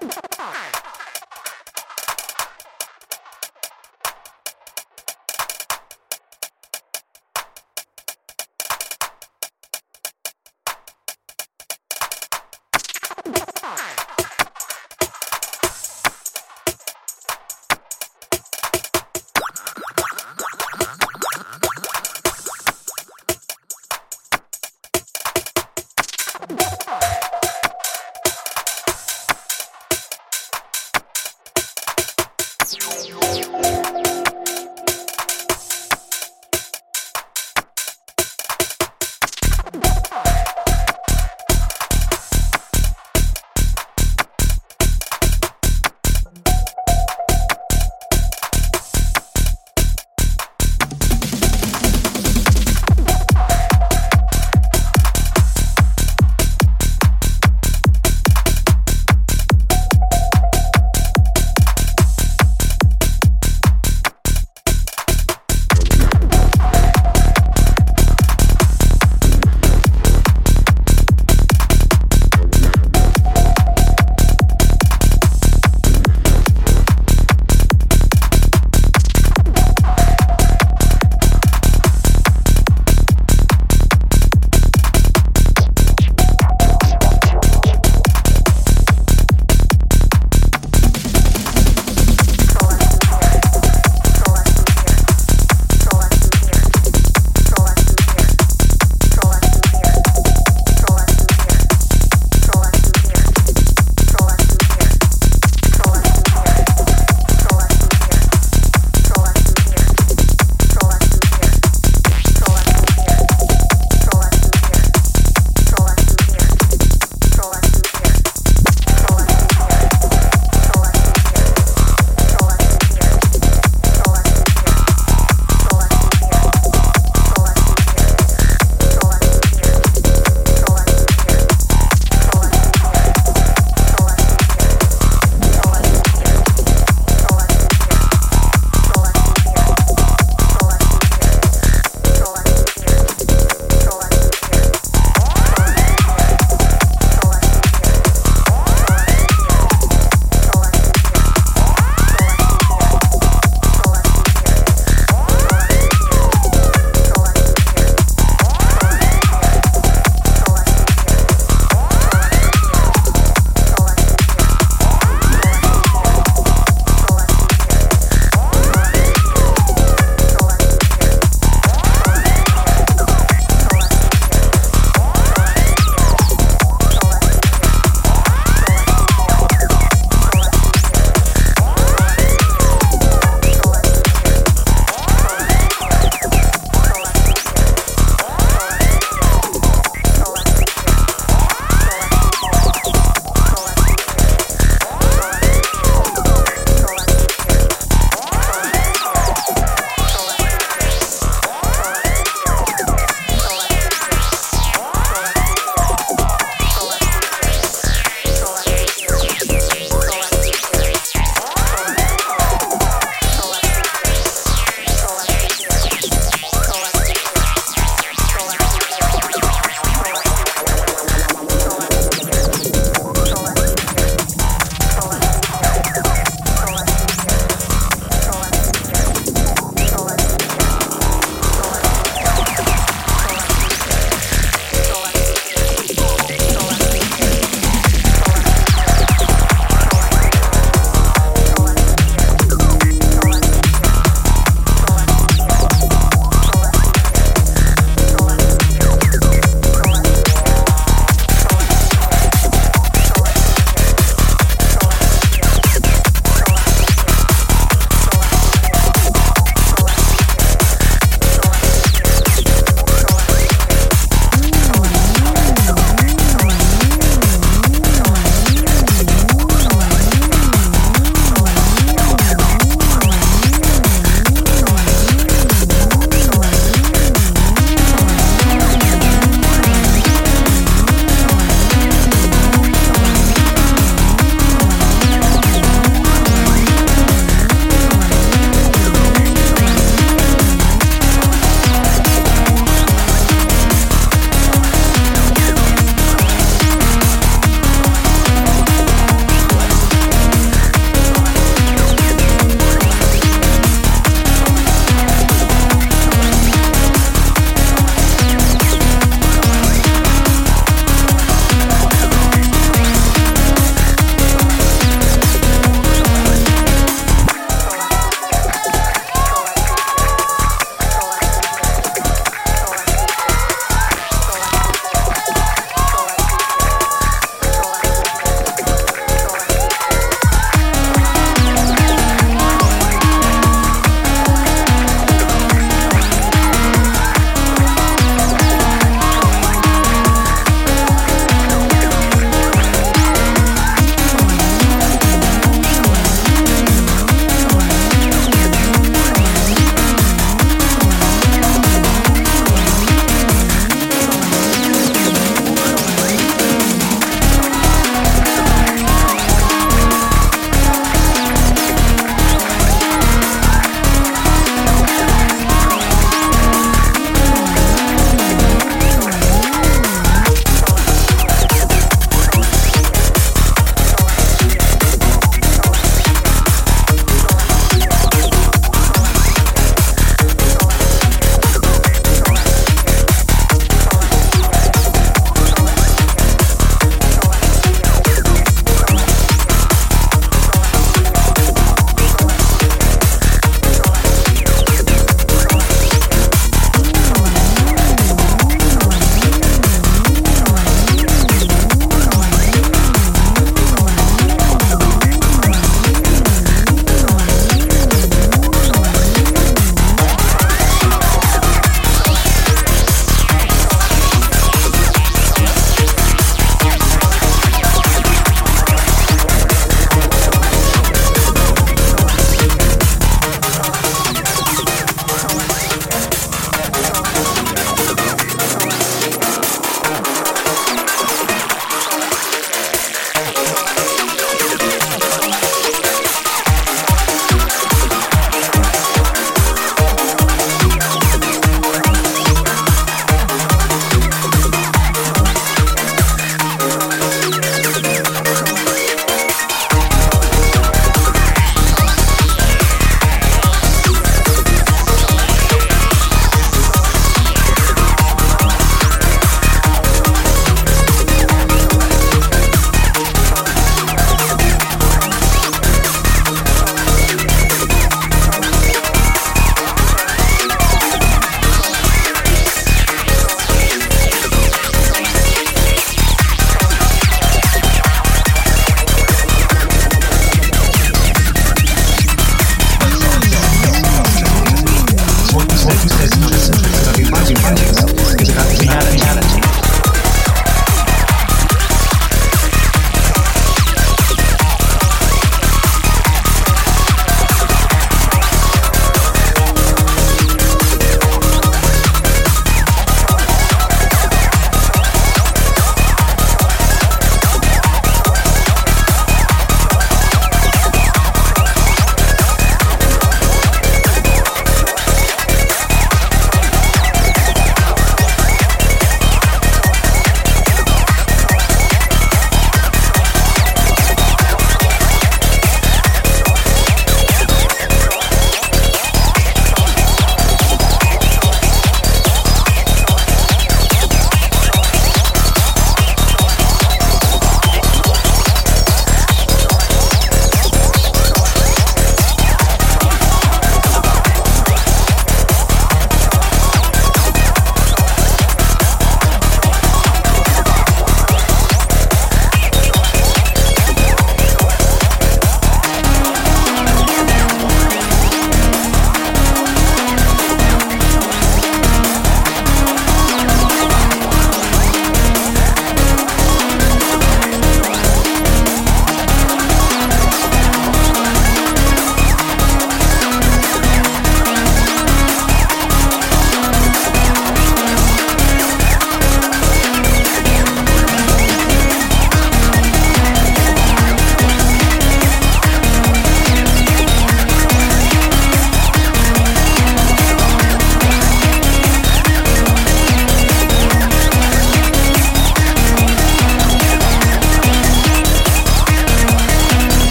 you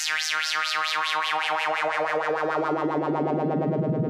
Thank you.